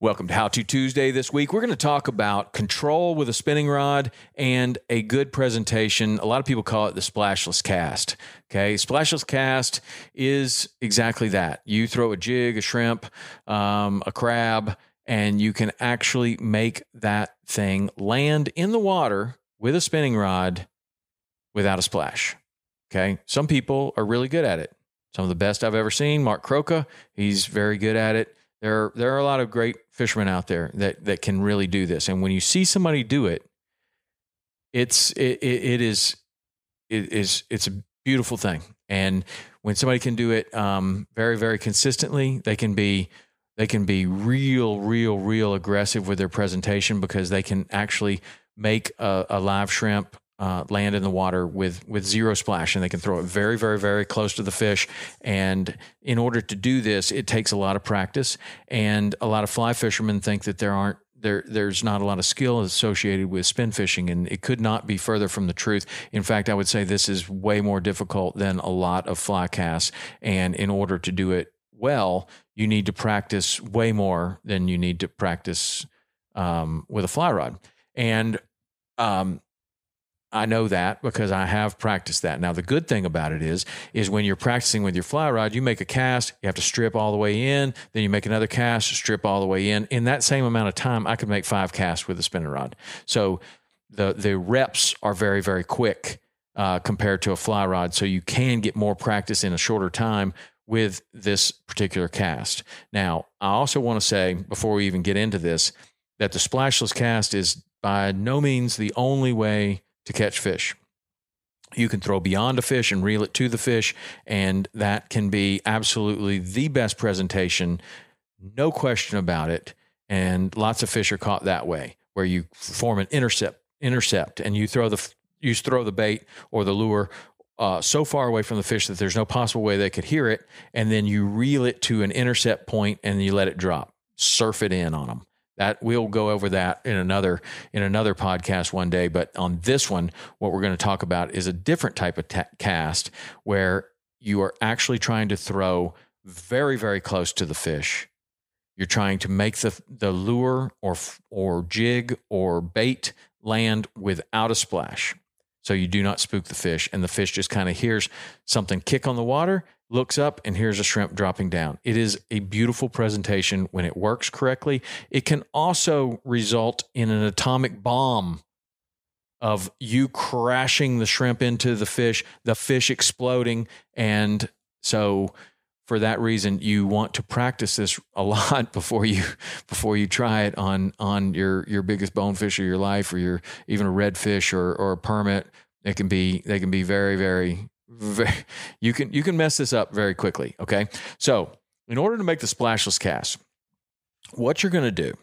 Welcome to How To Tuesday this week. We're going to talk about control with a spinning rod and a good presentation. A lot of people call it the splashless cast. Okay. Splashless cast is exactly that. You throw a jig, a shrimp, um, a crab, and you can actually make that thing land in the water with a spinning rod without a splash. Okay. Some people are really good at it. Some of the best I've ever seen, Mark Croca, he's very good at it. There, there are a lot of great fishermen out there that that can really do this. And when you see somebody do it, it's it, it, it is it is it's a beautiful thing. And when somebody can do it um, very very consistently, they can be they can be real real real aggressive with their presentation because they can actually make a, a live shrimp uh, land in the water with with zero splash, and they can throw it very, very, very close to the fish. And in order to do this, it takes a lot of practice. And a lot of fly fishermen think that there aren't there there's not a lot of skill associated with spin fishing, and it could not be further from the truth. In fact, I would say this is way more difficult than a lot of fly casts. And in order to do it well, you need to practice way more than you need to practice um, with a fly rod. And um, I know that because I have practiced that. Now the good thing about it is is when you're practicing with your fly rod, you make a cast, you have to strip all the way in, then you make another cast, strip all the way in. In that same amount of time, I could make five casts with a spinning rod. So the the reps are very very quick uh, compared to a fly rod, so you can get more practice in a shorter time with this particular cast. Now, I also want to say before we even get into this that the splashless cast is by no means the only way to catch fish. You can throw beyond a fish and reel it to the fish, and that can be absolutely the best presentation, no question about it. And lots of fish are caught that way, where you form an intercept, intercept, and you throw the you throw the bait or the lure uh, so far away from the fish that there's no possible way they could hear it, and then you reel it to an intercept point and you let it drop, surf it in on them. That we'll go over that in another in another podcast one day. But on this one, what we're going to talk about is a different type of ta- cast where you are actually trying to throw very very close to the fish. You're trying to make the the lure or or jig or bait land without a splash. So you do not spook the fish, and the fish just kind of hears something kick on the water looks up and hears a shrimp dropping down. It is a beautiful presentation when it works correctly. It can also result in an atomic bomb of you crashing the shrimp into the fish, the fish exploding. And so for that reason, you want to practice this a lot before you before you try it on on your your biggest bonefish of your life or your even a redfish or or a permit. It can be they can be very, very Very, you can you can mess this up very quickly. Okay, so in order to make the splashless cast, what you're going to do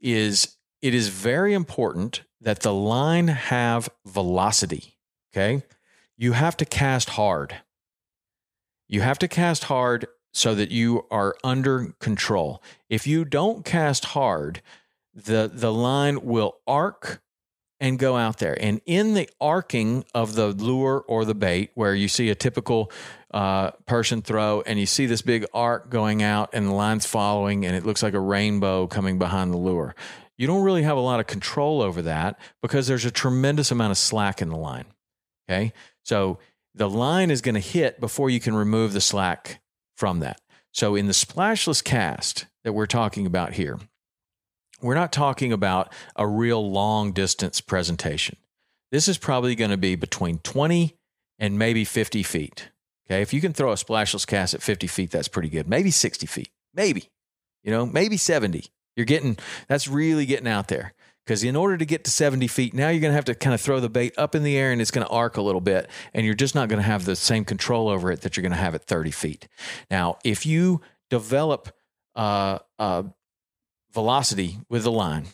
is it is very important that the line have velocity. Okay, you have to cast hard. You have to cast hard so that you are under control. If you don't cast hard, the the line will arc and go out there. And in the arcing of the lure or the bait, where you see a typical uh, person throw and you see this big arc going out and the line's following and it looks like a rainbow coming behind the lure, you don't really have a lot of control over that because there's a tremendous amount of slack in the line. Okay. So the line is going to hit before you can remove the slack from that. So in the splashless cast that we're talking about here, we're not talking about a real long distance presentation. This is probably going to be between 20 and maybe 50 feet. Okay. If you can throw a splashless cast at 50 feet, that's pretty good. Maybe 60 feet. Maybe, you know, maybe 70. You're getting, that's really getting out there. Because in order to get to 70 feet, now you're going to have to kind of throw the bait up in the air and it's going to arc a little bit. And you're just not going to have the same control over it that you're going to have at 30 feet. Now, if you develop uh, uh, velocity with the line,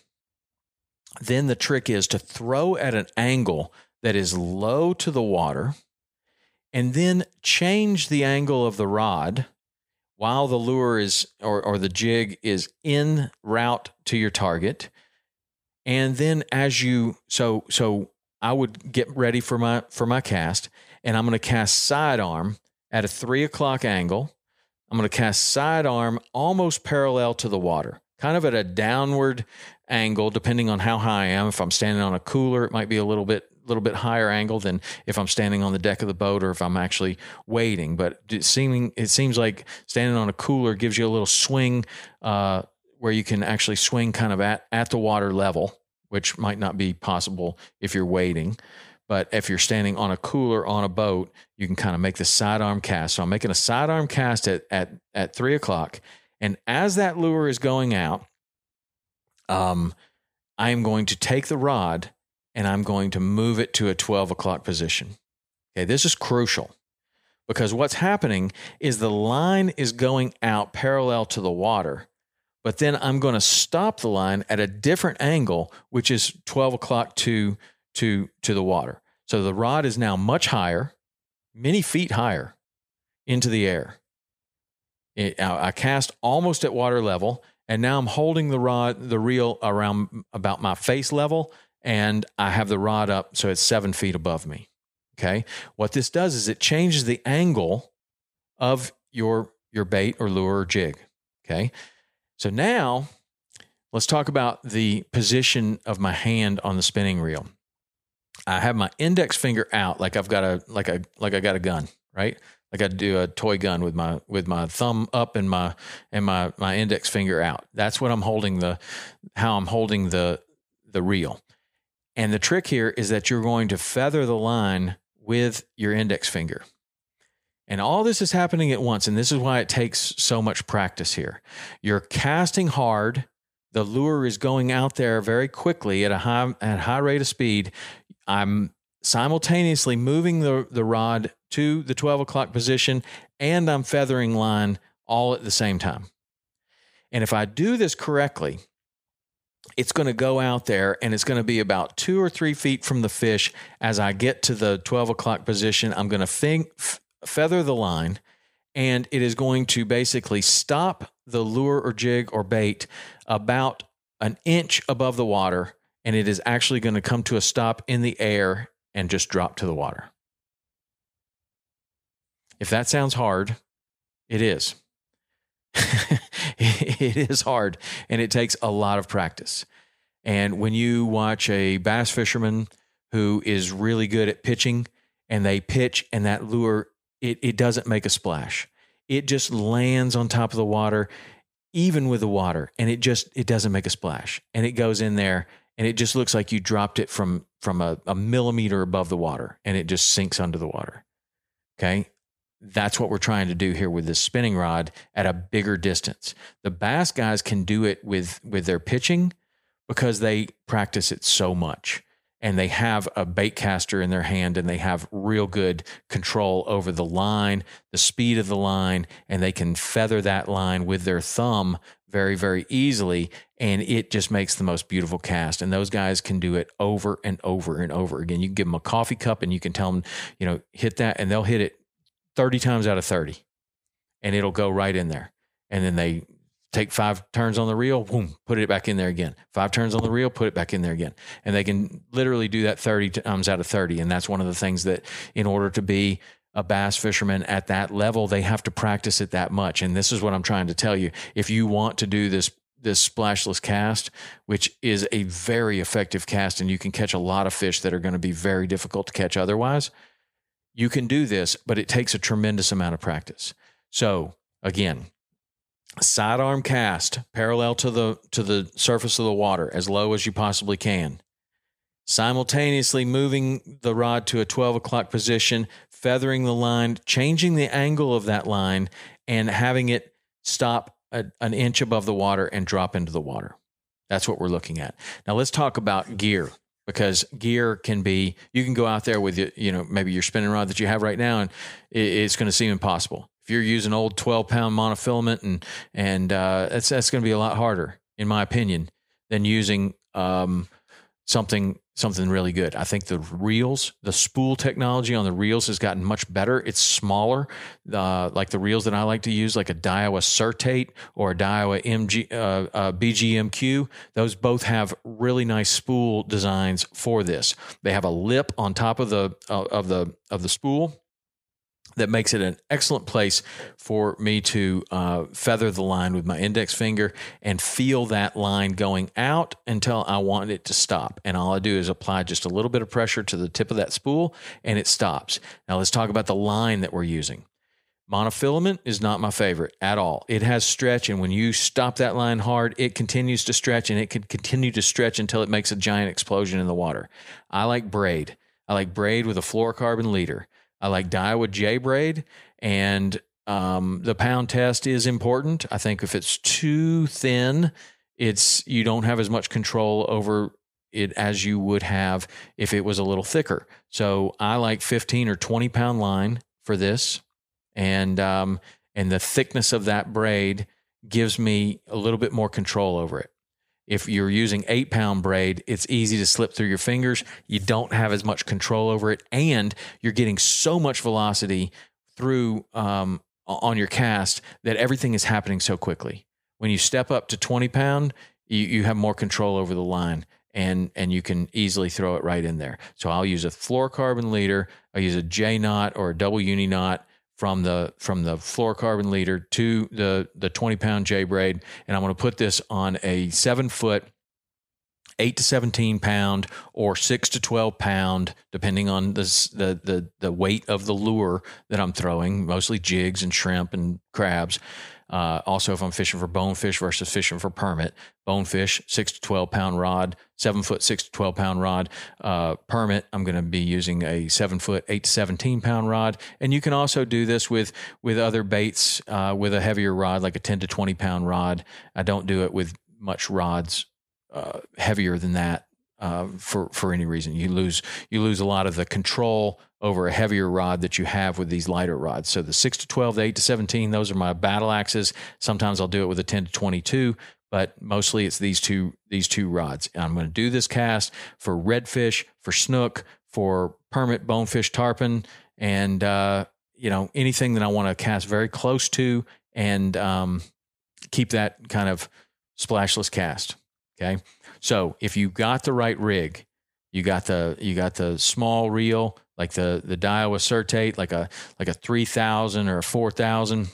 then the trick is to throw at an angle that is low to the water and then change the angle of the rod while the lure is or, or the jig is in route to your target and then as you so so i would get ready for my for my cast and i'm going to cast sidearm at a three o'clock angle i'm going to cast sidearm almost parallel to the water kind of at a downward angle, depending on how high I am. If I'm standing on a cooler, it might be a little bit little bit higher angle than if I'm standing on the deck of the boat or if I'm actually wading. But it seeming it seems like standing on a cooler gives you a little swing uh, where you can actually swing kind of at at the water level, which might not be possible if you're wading. But if you're standing on a cooler on a boat, you can kind of make the sidearm cast. So I'm making a sidearm cast at at at three o'clock and as that lure is going out, um, I am going to take the rod and I'm going to move it to a 12 o'clock position. Okay, this is crucial because what's happening is the line is going out parallel to the water, but then I'm going to stop the line at a different angle, which is 12 o'clock to, to, to the water. So the rod is now much higher, many feet higher into the air. It, I cast almost at water level, and now I'm holding the rod, the reel around about my face level, and I have the rod up so it's seven feet above me. Okay. What this does is it changes the angle of your your bait or lure or jig. Okay. So now let's talk about the position of my hand on the spinning reel. I have my index finger out like I've got a like a like I got a gun, right? like I do a toy gun with my with my thumb up and my and my my index finger out. That's what I'm holding the how I'm holding the the reel. And the trick here is that you're going to feather the line with your index finger. And all this is happening at once and this is why it takes so much practice here. You're casting hard, the lure is going out there very quickly at a high at high rate of speed. I'm simultaneously moving the, the rod to the 12 o'clock position and I'm feathering line all at the same time. And if I do this correctly, it's going to go out there and it's going to be about two or three feet from the fish. As I get to the 12 o'clock position, I'm going to think, feather the line and it is going to basically stop the lure or jig or bait about an inch above the water. And it is actually going to come to a stop in the air and just drop to the water. If that sounds hard, it is. it is hard and it takes a lot of practice. And when you watch a bass fisherman who is really good at pitching and they pitch and that lure, it, it doesn't make a splash. It just lands on top of the water, even with the water, and it just it doesn't make a splash. And it goes in there and it just looks like you dropped it from from a, a millimeter above the water and it just sinks under the water. Okay. That's what we're trying to do here with this spinning rod at a bigger distance. The bass guys can do it with with their pitching because they practice it so much. And they have a bait caster in their hand and they have real good control over the line, the speed of the line, and they can feather that line with their thumb very, very easily. And it just makes the most beautiful cast. And those guys can do it over and over and over again. You can give them a coffee cup and you can tell them, you know, hit that, and they'll hit it 30 times out of 30 and it'll go right in there. And then they take five turns on the reel, boom, put it back in there again. Five turns on the reel, put it back in there again. And they can literally do that 30 times out of 30. And that's one of the things that, in order to be a bass fisherman at that level, they have to practice it that much. And this is what I'm trying to tell you. If you want to do this, this splashless cast, which is a very effective cast, and you can catch a lot of fish that are going to be very difficult to catch otherwise, you can do this, but it takes a tremendous amount of practice. So, again, sidearm cast parallel to the to the surface of the water as low as you possibly can. Simultaneously moving the rod to a 12 o'clock position feathering the line changing the angle of that line and having it stop a, an inch above the water and drop into the water. That's what we're looking at. Now let's talk about gear because gear can be you can go out there with you know maybe your spinning rod that you have right now and it's going to seem impossible if you're using old 12 pound monofilament and and uh, that's that's going to be a lot harder in my opinion than using um, something something really good. I think the reels, the spool technology on the reels has gotten much better. It's smaller, uh, like the reels that I like to use, like a Daiwa Certate or a Daiwa MG, uh, uh, BGMQ. Those both have really nice spool designs for this. They have a lip on top of the uh, of the of the spool that makes it an excellent place for me to uh, feather the line with my index finger and feel that line going out until I want it to stop. And all I do is apply just a little bit of pressure to the tip of that spool and it stops. Now let's talk about the line that we're using. Monofilament is not my favorite at all. It has stretch, and when you stop that line hard, it continues to stretch and it can continue to stretch until it makes a giant explosion in the water. I like braid. I like braid with a fluorocarbon leader. I like Daiwa J braid, and um, the pound test is important. I think if it's too thin, it's you don't have as much control over it as you would have if it was a little thicker. So I like 15 or 20 pound line for this, and um, and the thickness of that braid gives me a little bit more control over it. If you're using eight pound braid, it's easy to slip through your fingers. You don't have as much control over it, and you're getting so much velocity through um, on your cast that everything is happening so quickly. When you step up to 20 pound, you, you have more control over the line and and you can easily throw it right in there. So I'll use a fluorocarbon leader, I use a J knot or a double uni knot from the from the fluorocarbon leader to the the 20 pound J braid, and I'm going to put this on a seven foot. 8 to 17 pound or 6 to 12 pound depending on the, the the the weight of the lure that I'm throwing mostly jigs and shrimp and crabs uh, also, if I'm fishing for bonefish versus fishing for permit, bonefish, six to 12 pound rod, seven foot, six to 12 pound rod. Uh, permit, I'm going to be using a seven foot, eight to 17 pound rod. And you can also do this with, with other baits uh, with a heavier rod, like a 10 to 20 pound rod. I don't do it with much rods uh, heavier than that uh, for for any reason. You lose you lose a lot of the control over a heavier rod that you have with these lighter rods. So the six to twelve, the eight to seventeen, those are my battle axes. Sometimes I'll do it with a ten to twenty two, but mostly it's these two these two rods. And I'm going to do this cast for redfish, for snook, for permit bonefish tarpon, and uh, you know anything that I want to cast very close to and um, keep that kind of splashless cast. Okay. So if you got the right rig, you got the you got the small reel like the the Daiwa Certate, like a like a three thousand or a four thousand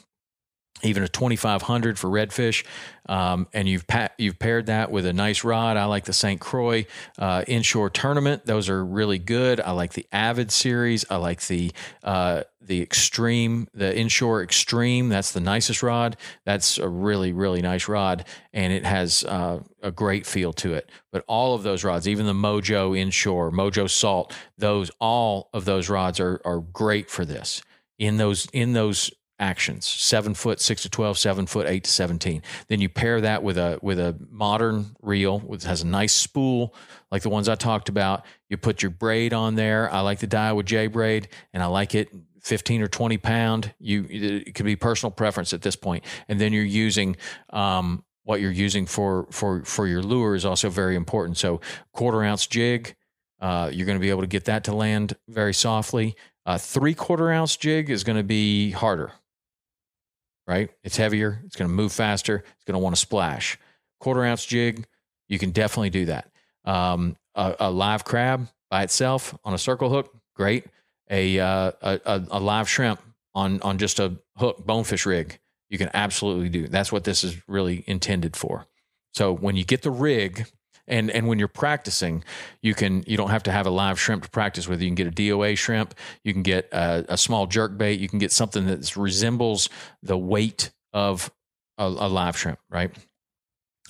even a 2500 for redfish. Um, and you've pa- you've paired that with a nice rod. I like the st croix uh, inshore tournament. Those are really good. I like the avid series. I like the uh, the extreme the inshore extreme. That's the nicest rod. That's a really really nice rod and it has uh, a great feel to it. But all of those rods even the mojo inshore mojo salt those all of those rods are are great for this. In those in those actions. Seven foot six to 12 seven foot eight to 17 then you pair that with a with a modern reel which has a nice spool like the ones i talked about. You put your braid on there. I like the with j braid and i like it 15 or 20 pound. You it could be personal preference at this point. and then you're using um, what you're using for for for your lure is also very important. So quarter ounce jig uh, you're going to be able to get that to land very softly. A three quarter ounce jig is going to be harder right it's heavier it's going to move faster it's going to want to splash quarter ounce jig you can definitely do that um, a, a live crab by itself on a circle hook great a, uh, a, a live shrimp on on just a hook bonefish rig, you can absolutely do. That's what this is really intended for. So when you get the rig, and and when you're practicing, you can you don't have to have a live shrimp to practice with. You can get a DOA shrimp, you can get a, a small jerk bait, you can get something that resembles the weight of a, a live shrimp, right?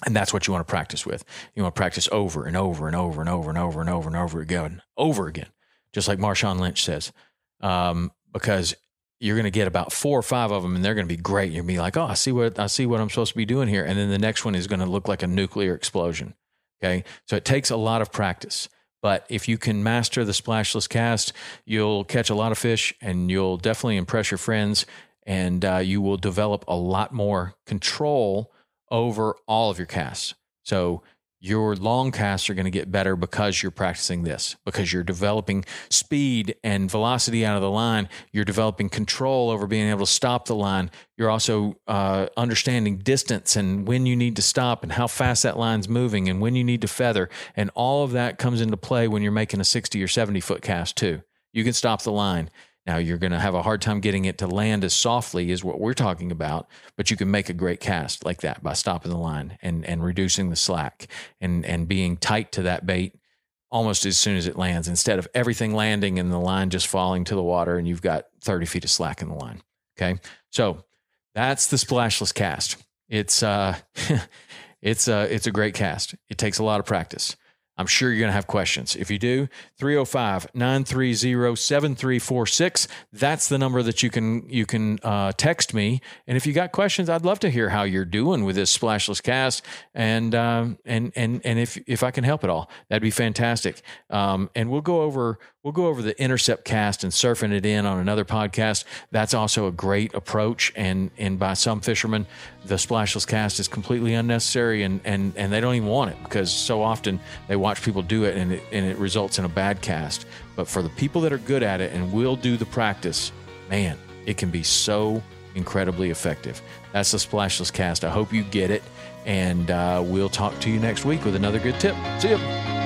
And that's what you want to practice with. You want to practice over and over and over and over and over and over and over again, over again just like Marshawn Lynch says, um, because you're going to get about four or five of them, and they're going to be great. To be like, "Oh, I see what I see what I'm supposed to be doing here," and then the next one is going to look like a nuclear explosion. Okay, so it takes a lot of practice. But if you can master the splashless cast, you'll catch a lot of fish, and you'll definitely impress your friends, and uh, you will develop a lot more control over all of your casts. So your long casts are going to get better because you're practicing this, because you're developing speed and velocity out of the line. You're developing control over being able to stop the line. You're also uh, understanding distance and when you need to stop and how fast that line's moving and when you need to feather. And all of that comes into play when you're making a 60 or 70 foot cast, too. You can stop the line. Now you're going to have a hard time getting it to land as softly as what we're talking about, but you can make a great cast like that by stopping the line and and reducing the slack and and being tight to that bait almost as soon as it lands instead of everything landing and the line just falling to the water and you've got 30 feet of slack in the line. Okay. So that's the splashless cast. It's uh it's uh it's a great cast. It takes a lot of practice. I'm sure you're going to have questions. If you do, 305 930 7346. That's the number that you can you can uh, text me. And if you got questions, I'd love to hear how you're doing with this splashless cast, and um, and and and if if I can help at all, that'd be fantastic. Um, and we'll go over we'll go over the intercept cast and surfing it in on another podcast. That's also a great approach. And and by some fishermen, the splashless cast is completely unnecessary, and and and they don't even want it because so often they watch people do it, and it and it results in a bad cast. But for the people that are good at it and will do the practice, man, it can be so incredibly effective. That's the splashless cast. I hope you get it, and uh, we'll talk to you next week with another good tip. See you.